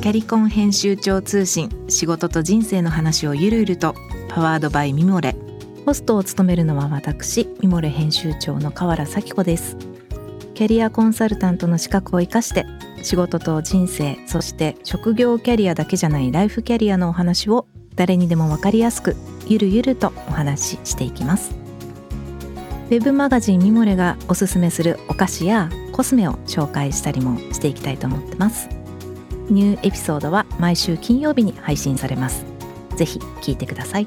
キャリコン編集長通信仕事と人生の話をゆるゆるとパワードバイミモレ。ホストを務めるのは私ミモレ編集長の河原咲子です。キャリアコンサルタントの資格を生かして仕事と人生そして職業キャリアだけじゃないライフキャリアのお話を誰にでも分かりやすくゆるゆるとお話ししていきます。ウェブマガジンミモレがおすすめするお菓子やコスメを紹介したりもしていきたいと思ってます。ニューエピソードは毎週金曜日に配信されます。ぜひ聞いてください。